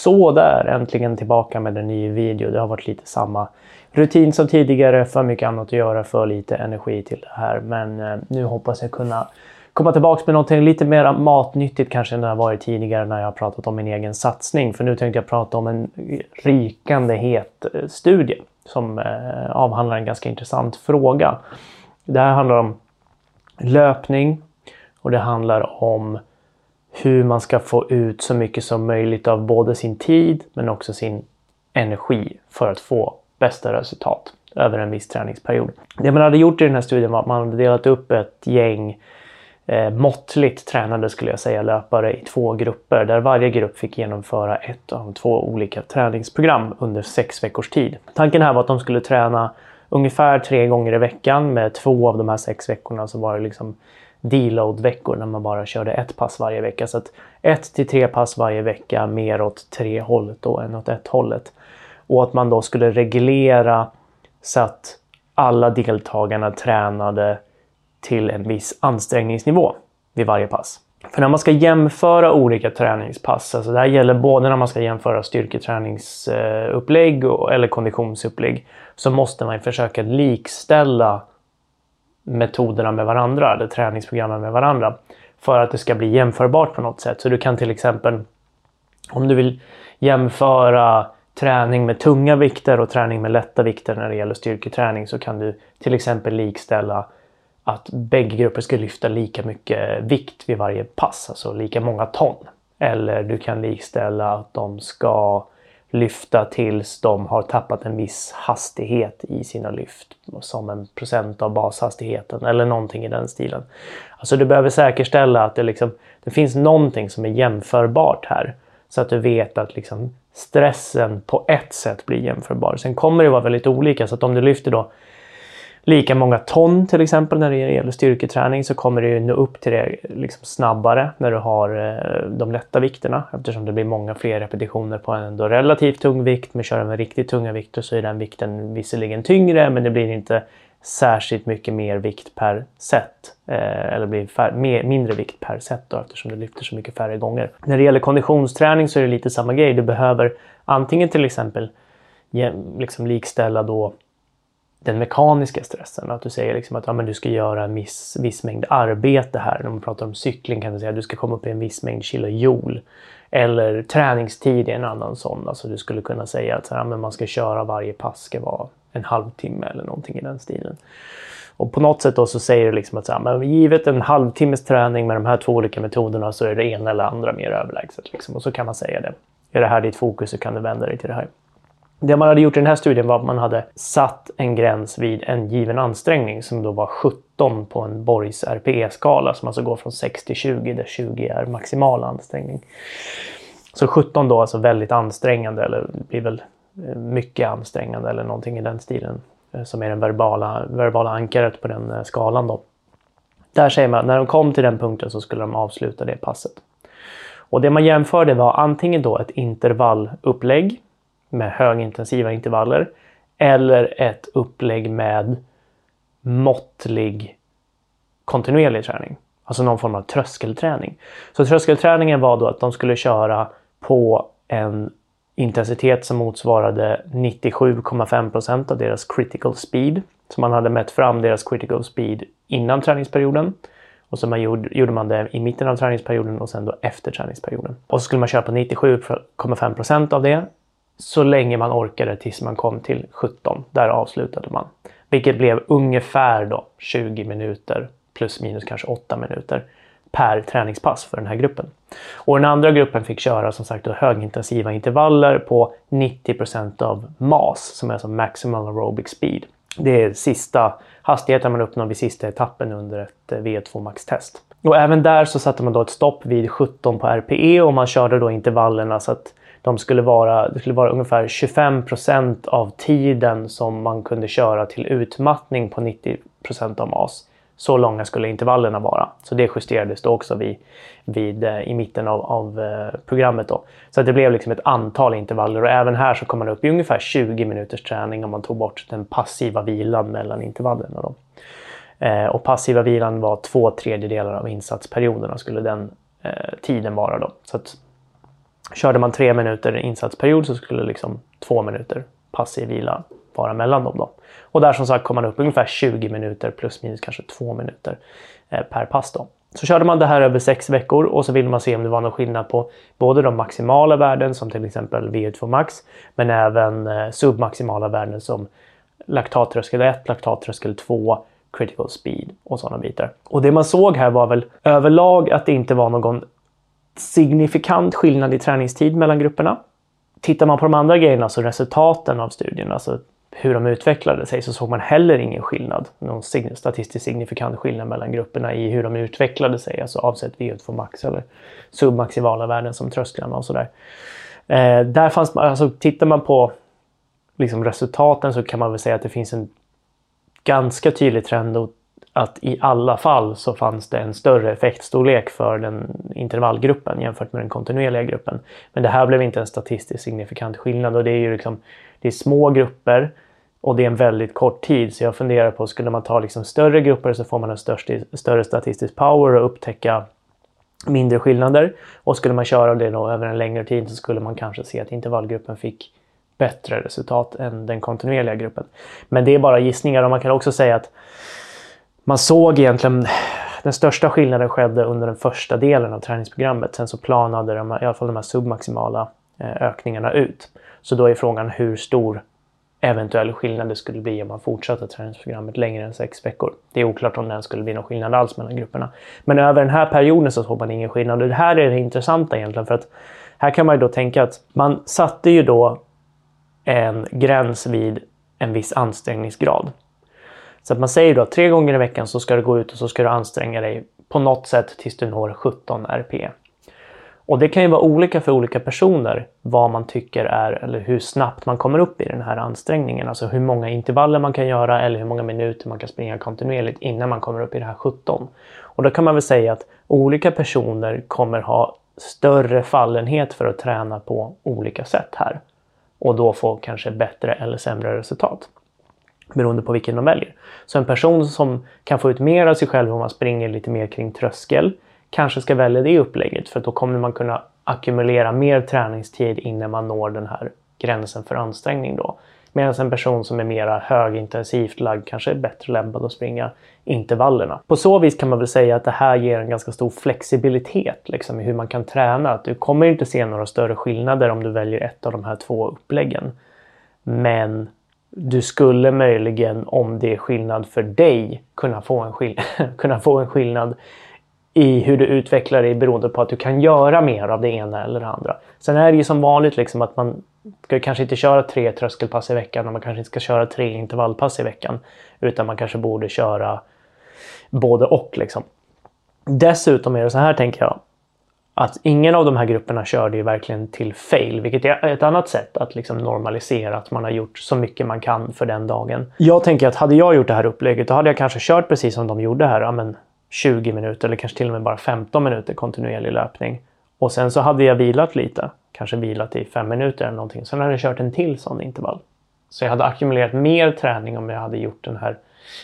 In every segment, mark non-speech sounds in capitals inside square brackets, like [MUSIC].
Så där, äntligen tillbaka med en ny video. Det har varit lite samma rutin som tidigare, för mycket annat att göra, för lite energi till det här. Men eh, nu hoppas jag kunna komma tillbaka med någonting lite mer matnyttigt kanske än det har varit tidigare när jag har pratat om min egen satsning. För nu tänkte jag prata om en rikande het eh, studie som eh, avhandlar en ganska intressant fråga. Det här handlar om löpning och det handlar om hur man ska få ut så mycket som möjligt av både sin tid men också sin energi för att få bästa resultat över en viss träningsperiod. Det man hade gjort i den här studien var att man hade delat upp ett gäng eh, måttligt tränade skulle jag säga löpare i två grupper där varje grupp fick genomföra ett av två olika träningsprogram under sex veckors tid. Tanken här var att de skulle träna ungefär tre gånger i veckan med två av de här sex veckorna så var det liksom deload-veckor när man bara körde ett pass varje vecka. Så att ett till tre pass varje vecka mer åt tre hållet då än åt ett hållet. Och att man då skulle reglera så att alla deltagarna tränade till en viss ansträngningsnivå vid varje pass. För när man ska jämföra olika träningspass, alltså det här gäller både när man ska jämföra styrketräningsupplägg eller konditionsupplägg, så måste man försöka likställa metoderna med varandra, eller träningsprogrammen med varandra, för att det ska bli jämförbart på något sätt. Så du kan till exempel, om du vill jämföra träning med tunga vikter och träning med lätta vikter när det gäller styrketräning så kan du till exempel likställa att bägge grupper ska lyfta lika mycket vikt vid varje pass, alltså lika många ton. Eller du kan likställa att de ska lyfta tills de har tappat en viss hastighet i sina lyft som en procent av bashastigheten eller någonting i den stilen. Alltså du behöver säkerställa att det, liksom, det finns någonting som är jämförbart här så att du vet att liksom stressen på ett sätt blir jämförbar. Sen kommer det vara väldigt olika så att om du lyfter då lika många ton till exempel när det gäller styrketräning så kommer du nå upp till det liksom snabbare när du har eh, de lätta vikterna eftersom det blir många fler repetitioner på en ändå relativt tung vikt. Men kör du med riktigt tunga vikter så är den vikten visserligen tyngre men det blir inte särskilt mycket mer vikt per set. Eh, eller blir fär, mer, mindre vikt per set då, eftersom du lyfter så mycket färre gånger. När det gäller konditionsträning så är det lite samma grej. Du behöver antingen till exempel liksom likställa då den mekaniska stressen. Att du säger liksom att ja, men du ska göra en viss, viss mängd arbete här. När man pratar om cykling kan du säga att du ska komma upp i en viss mängd kilojoule. Eller träningstid är en annan sån. Alltså du skulle kunna säga att ja, men man ska köra varje pass ska vara en halvtimme eller någonting i den stilen. Och på något sätt då så säger du liksom att så här, men givet en halvtimmes träning med de här två olika metoderna så är det ena eller andra mer överlägset. Liksom. Och så kan man säga det. Är det här ditt fokus så kan du vända dig till det här. Det man hade gjort i den här studien var att man hade satt en gräns vid en given ansträngning som då var 17 på en Borgs RPE-skala som alltså går från 6 till 20 där 20 är maximal ansträngning. Så 17 då alltså väldigt ansträngande eller blir väl eh, mycket ansträngande eller någonting i den stilen eh, som är det verbala, verbala ankaret på den eh, skalan då. Där säger man att när de kom till den punkten så skulle de avsluta det passet. Och det man jämförde var antingen då ett intervallupplägg med högintensiva intervaller eller ett upplägg med måttlig kontinuerlig träning. Alltså någon form av tröskelträning. Så tröskelträningen var då att de skulle köra på en intensitet som motsvarade 97,5% av deras critical speed. Så man hade mätt fram deras critical speed innan träningsperioden. Och så man gjorde, gjorde man det i mitten av träningsperioden och sen då efter träningsperioden. Och så skulle man köra på 97,5% av det så länge man orkade tills man kom till 17. Där avslutade man. Vilket blev ungefär då 20 minuter plus minus kanske 8 minuter per träningspass för den här gruppen. Och den andra gruppen fick köra som sagt högintensiva intervaller på 90% av MAS som är alltså maximal aerobic speed. Det är sista hastigheten man uppnår vid sista etappen under ett eh, VO2 max-test. Och även där så satte man då ett stopp vid 17 på RPE och man körde då intervallerna så att de skulle vara, det skulle vara ungefär 25 procent av tiden som man kunde köra till utmattning på 90 procent av MAS. Så långa skulle intervallerna vara. Så det justerades då också vid, vid, eh, i mitten av, av eh, programmet. Då. Så det blev liksom ett antal intervaller och även här så kom man upp i ungefär 20 minuters träning om man tog bort den passiva vilan mellan intervallerna. Då. Eh, och passiva vilan var två tredjedelar av insatsperioderna skulle den eh, tiden vara. Då. Så att Körde man tre minuter insatsperiod så skulle liksom två minuter passiv vila vara mellan dem. Då. Och där som sagt kom man upp ungefär 20 minuter plus minus kanske två minuter eh, per pass. Då. Så körde man det här över sex veckor och så ville man se om det var någon skillnad på både de maximala värden som till exempel VO2 max men även eh, submaximala värden som laktattröskel 1, laktattröskel 2, critical speed och sådana bitar. Och det man såg här var väl överlag att det inte var någon signifikant skillnad i träningstid mellan grupperna. Tittar man på de andra grejerna, alltså resultaten av studien, alltså hur de utvecklade sig, så såg man heller ingen skillnad, någon statistiskt signifikant skillnad mellan grupperna i hur de utvecklade sig, alltså avsett VO2 max eller submaximala värden som trösklarna och sådär. Eh, där fanns alltså tittar man på liksom resultaten så kan man väl säga att det finns en ganska tydlig trend att i alla fall så fanns det en större effektstorlek för den intervallgruppen jämfört med den kontinuerliga gruppen. Men det här blev inte en statistiskt signifikant skillnad och det är ju liksom det är små grupper och det är en väldigt kort tid. Så jag funderar på, skulle man ta liksom större grupper så får man en större, större statistisk power och upptäcka mindre skillnader. Och skulle man köra det då över en längre tid så skulle man kanske se att intervallgruppen fick bättre resultat än den kontinuerliga gruppen. Men det är bara gissningar och man kan också säga att man såg egentligen den största skillnaden skedde under den första delen av träningsprogrammet. Sen så planade de, i alla fall de här submaximala eh, ökningarna ut. Så då är frågan hur stor eventuell skillnad det skulle bli om man fortsatte träningsprogrammet längre än sex veckor. Det är oklart om det skulle bli någon skillnad alls mellan grupperna. Men över den här perioden så såg man ingen skillnad. Och det här är det intressanta egentligen för att här kan man ju då tänka att man satte ju då en gräns vid en viss ansträngningsgrad. Så att man säger då att tre gånger i veckan så ska du gå ut och så ska du anstränga dig på något sätt tills du når 17 RP. Och det kan ju vara olika för olika personer vad man tycker är eller hur snabbt man kommer upp i den här ansträngningen. Alltså hur många intervaller man kan göra eller hur många minuter man kan springa kontinuerligt innan man kommer upp i det här 17. Och då kan man väl säga att olika personer kommer ha större fallenhet för att träna på olika sätt här. Och då få kanske bättre eller sämre resultat. Beroende på vilken de väljer. Så en person som kan få ut mer av sig själv om man springer lite mer kring tröskel kanske ska välja det upplägget för då kommer man kunna ackumulera mer träningstid innan man når den här gränsen för ansträngning då. Medan en person som är mera högintensivt lagd kanske är bättre lämpad att springa intervallerna. På så vis kan man väl säga att det här ger en ganska stor flexibilitet liksom, i hur man kan träna. Att du kommer inte se några större skillnader om du väljer ett av de här två uppläggen. Men du skulle möjligen, om det är skillnad för dig, kunna få en, skill [LAUGHS] kunna få en skillnad i hur du utvecklar dig beroende på att du kan göra mer av det ena eller det andra. Sen är det ju som vanligt liksom att man ska kanske inte köra tre tröskelpass i veckan och man kanske inte ska köra tre intervallpass i veckan. Utan man kanske borde köra både och. Liksom. Dessutom är det så här tänker jag. Att ingen av de här grupperna körde ju verkligen till fail, vilket är ett annat sätt att liksom normalisera att man har gjort så mycket man kan för den dagen. Jag tänker att hade jag gjort det här upplägget då hade jag kanske kört precis som de gjorde här. Ja, men 20 minuter eller kanske till och med bara 15 minuter kontinuerlig löpning. Och sen så hade jag vilat lite, kanske vilat i 5 minuter eller någonting. Sen hade jag kört en till sån intervall. Så jag hade ackumulerat mer träning om jag hade gjort den här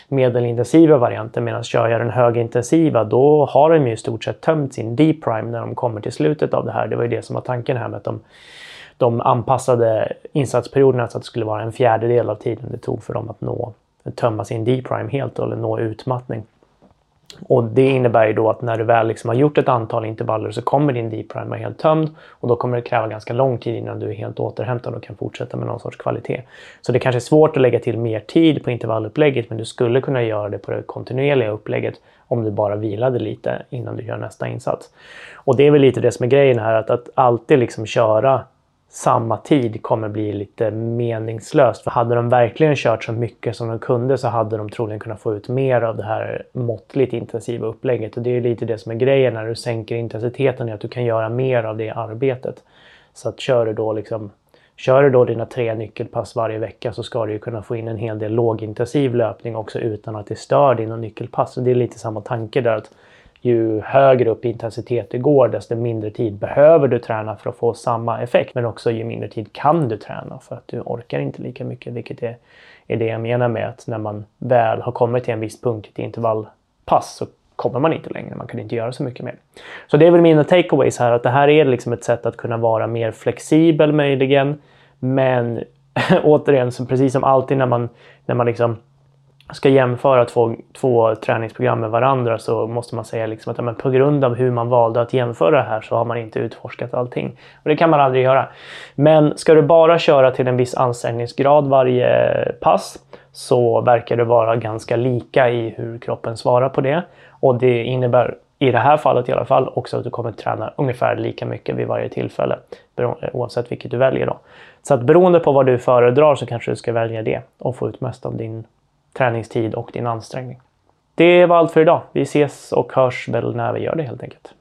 medelintensiva varianten. Medan kör jag den högintensiva då har de ju i stort sett tömt sin deep prime när de kommer till slutet av det här. Det var ju det som var tanken här med att de, de anpassade insatsperioderna så att det skulle vara en fjärdedel av tiden det tog för dem att nå tömma sin deep prime helt eller nå utmattning. Och det innebär ju då att när du väl liksom har gjort ett antal intervaller så kommer din deep prime vara helt tömd och då kommer det kräva ganska lång tid innan du är helt återhämtad och kan fortsätta med någon sorts kvalitet. Så det kanske är svårt att lägga till mer tid på intervallupplägget men du skulle kunna göra det på det kontinuerliga upplägget om du bara vilade lite innan du gör nästa insats. Och det är väl lite det som är grejen här att, att alltid liksom köra samma tid kommer bli lite meningslöst. För hade de verkligen kört så mycket som de kunde så hade de troligen kunnat få ut mer av det här måttligt intensiva upplägget. Och det är lite det som är grejen när du sänker intensiteten, är att du kan göra mer av det arbetet. Så att kör du då liksom Kör du då dina tre nyckelpass varje vecka så ska du ju kunna få in en hel del lågintensiv löpning också utan att det stör dina nyckelpass. Och det är lite samma tanke där att ju högre upp i intensitet det går, desto mindre tid behöver du träna för att få samma effekt. Men också ju mindre tid kan du träna för att du orkar inte lika mycket. Vilket är, är det jag menar med att när man väl har kommit till en viss punkt i ett intervallpass så kommer man inte längre. Man kan inte göra så mycket mer. Så det är väl mina takeaways här, att det här är liksom ett sätt att kunna vara mer flexibel möjligen. Men [LAUGHS] återigen, som precis som alltid när man, när man liksom ska jämföra två, två träningsprogram med varandra så måste man säga liksom att men på grund av hur man valde att jämföra det här så har man inte utforskat allting. Och det kan man aldrig göra. Men ska du bara köra till en viss ansträngningsgrad varje pass så verkar det vara ganska lika i hur kroppen svarar på det. Och det innebär i det här fallet i alla fall också att du kommer träna ungefär lika mycket vid varje tillfälle. Eh, oavsett vilket du väljer då. Så att beroende på vad du föredrar så kanske du ska välja det och få ut mest av din träningstid och din ansträngning. Det var allt för idag. Vi ses och hörs väl när vi gör det helt enkelt.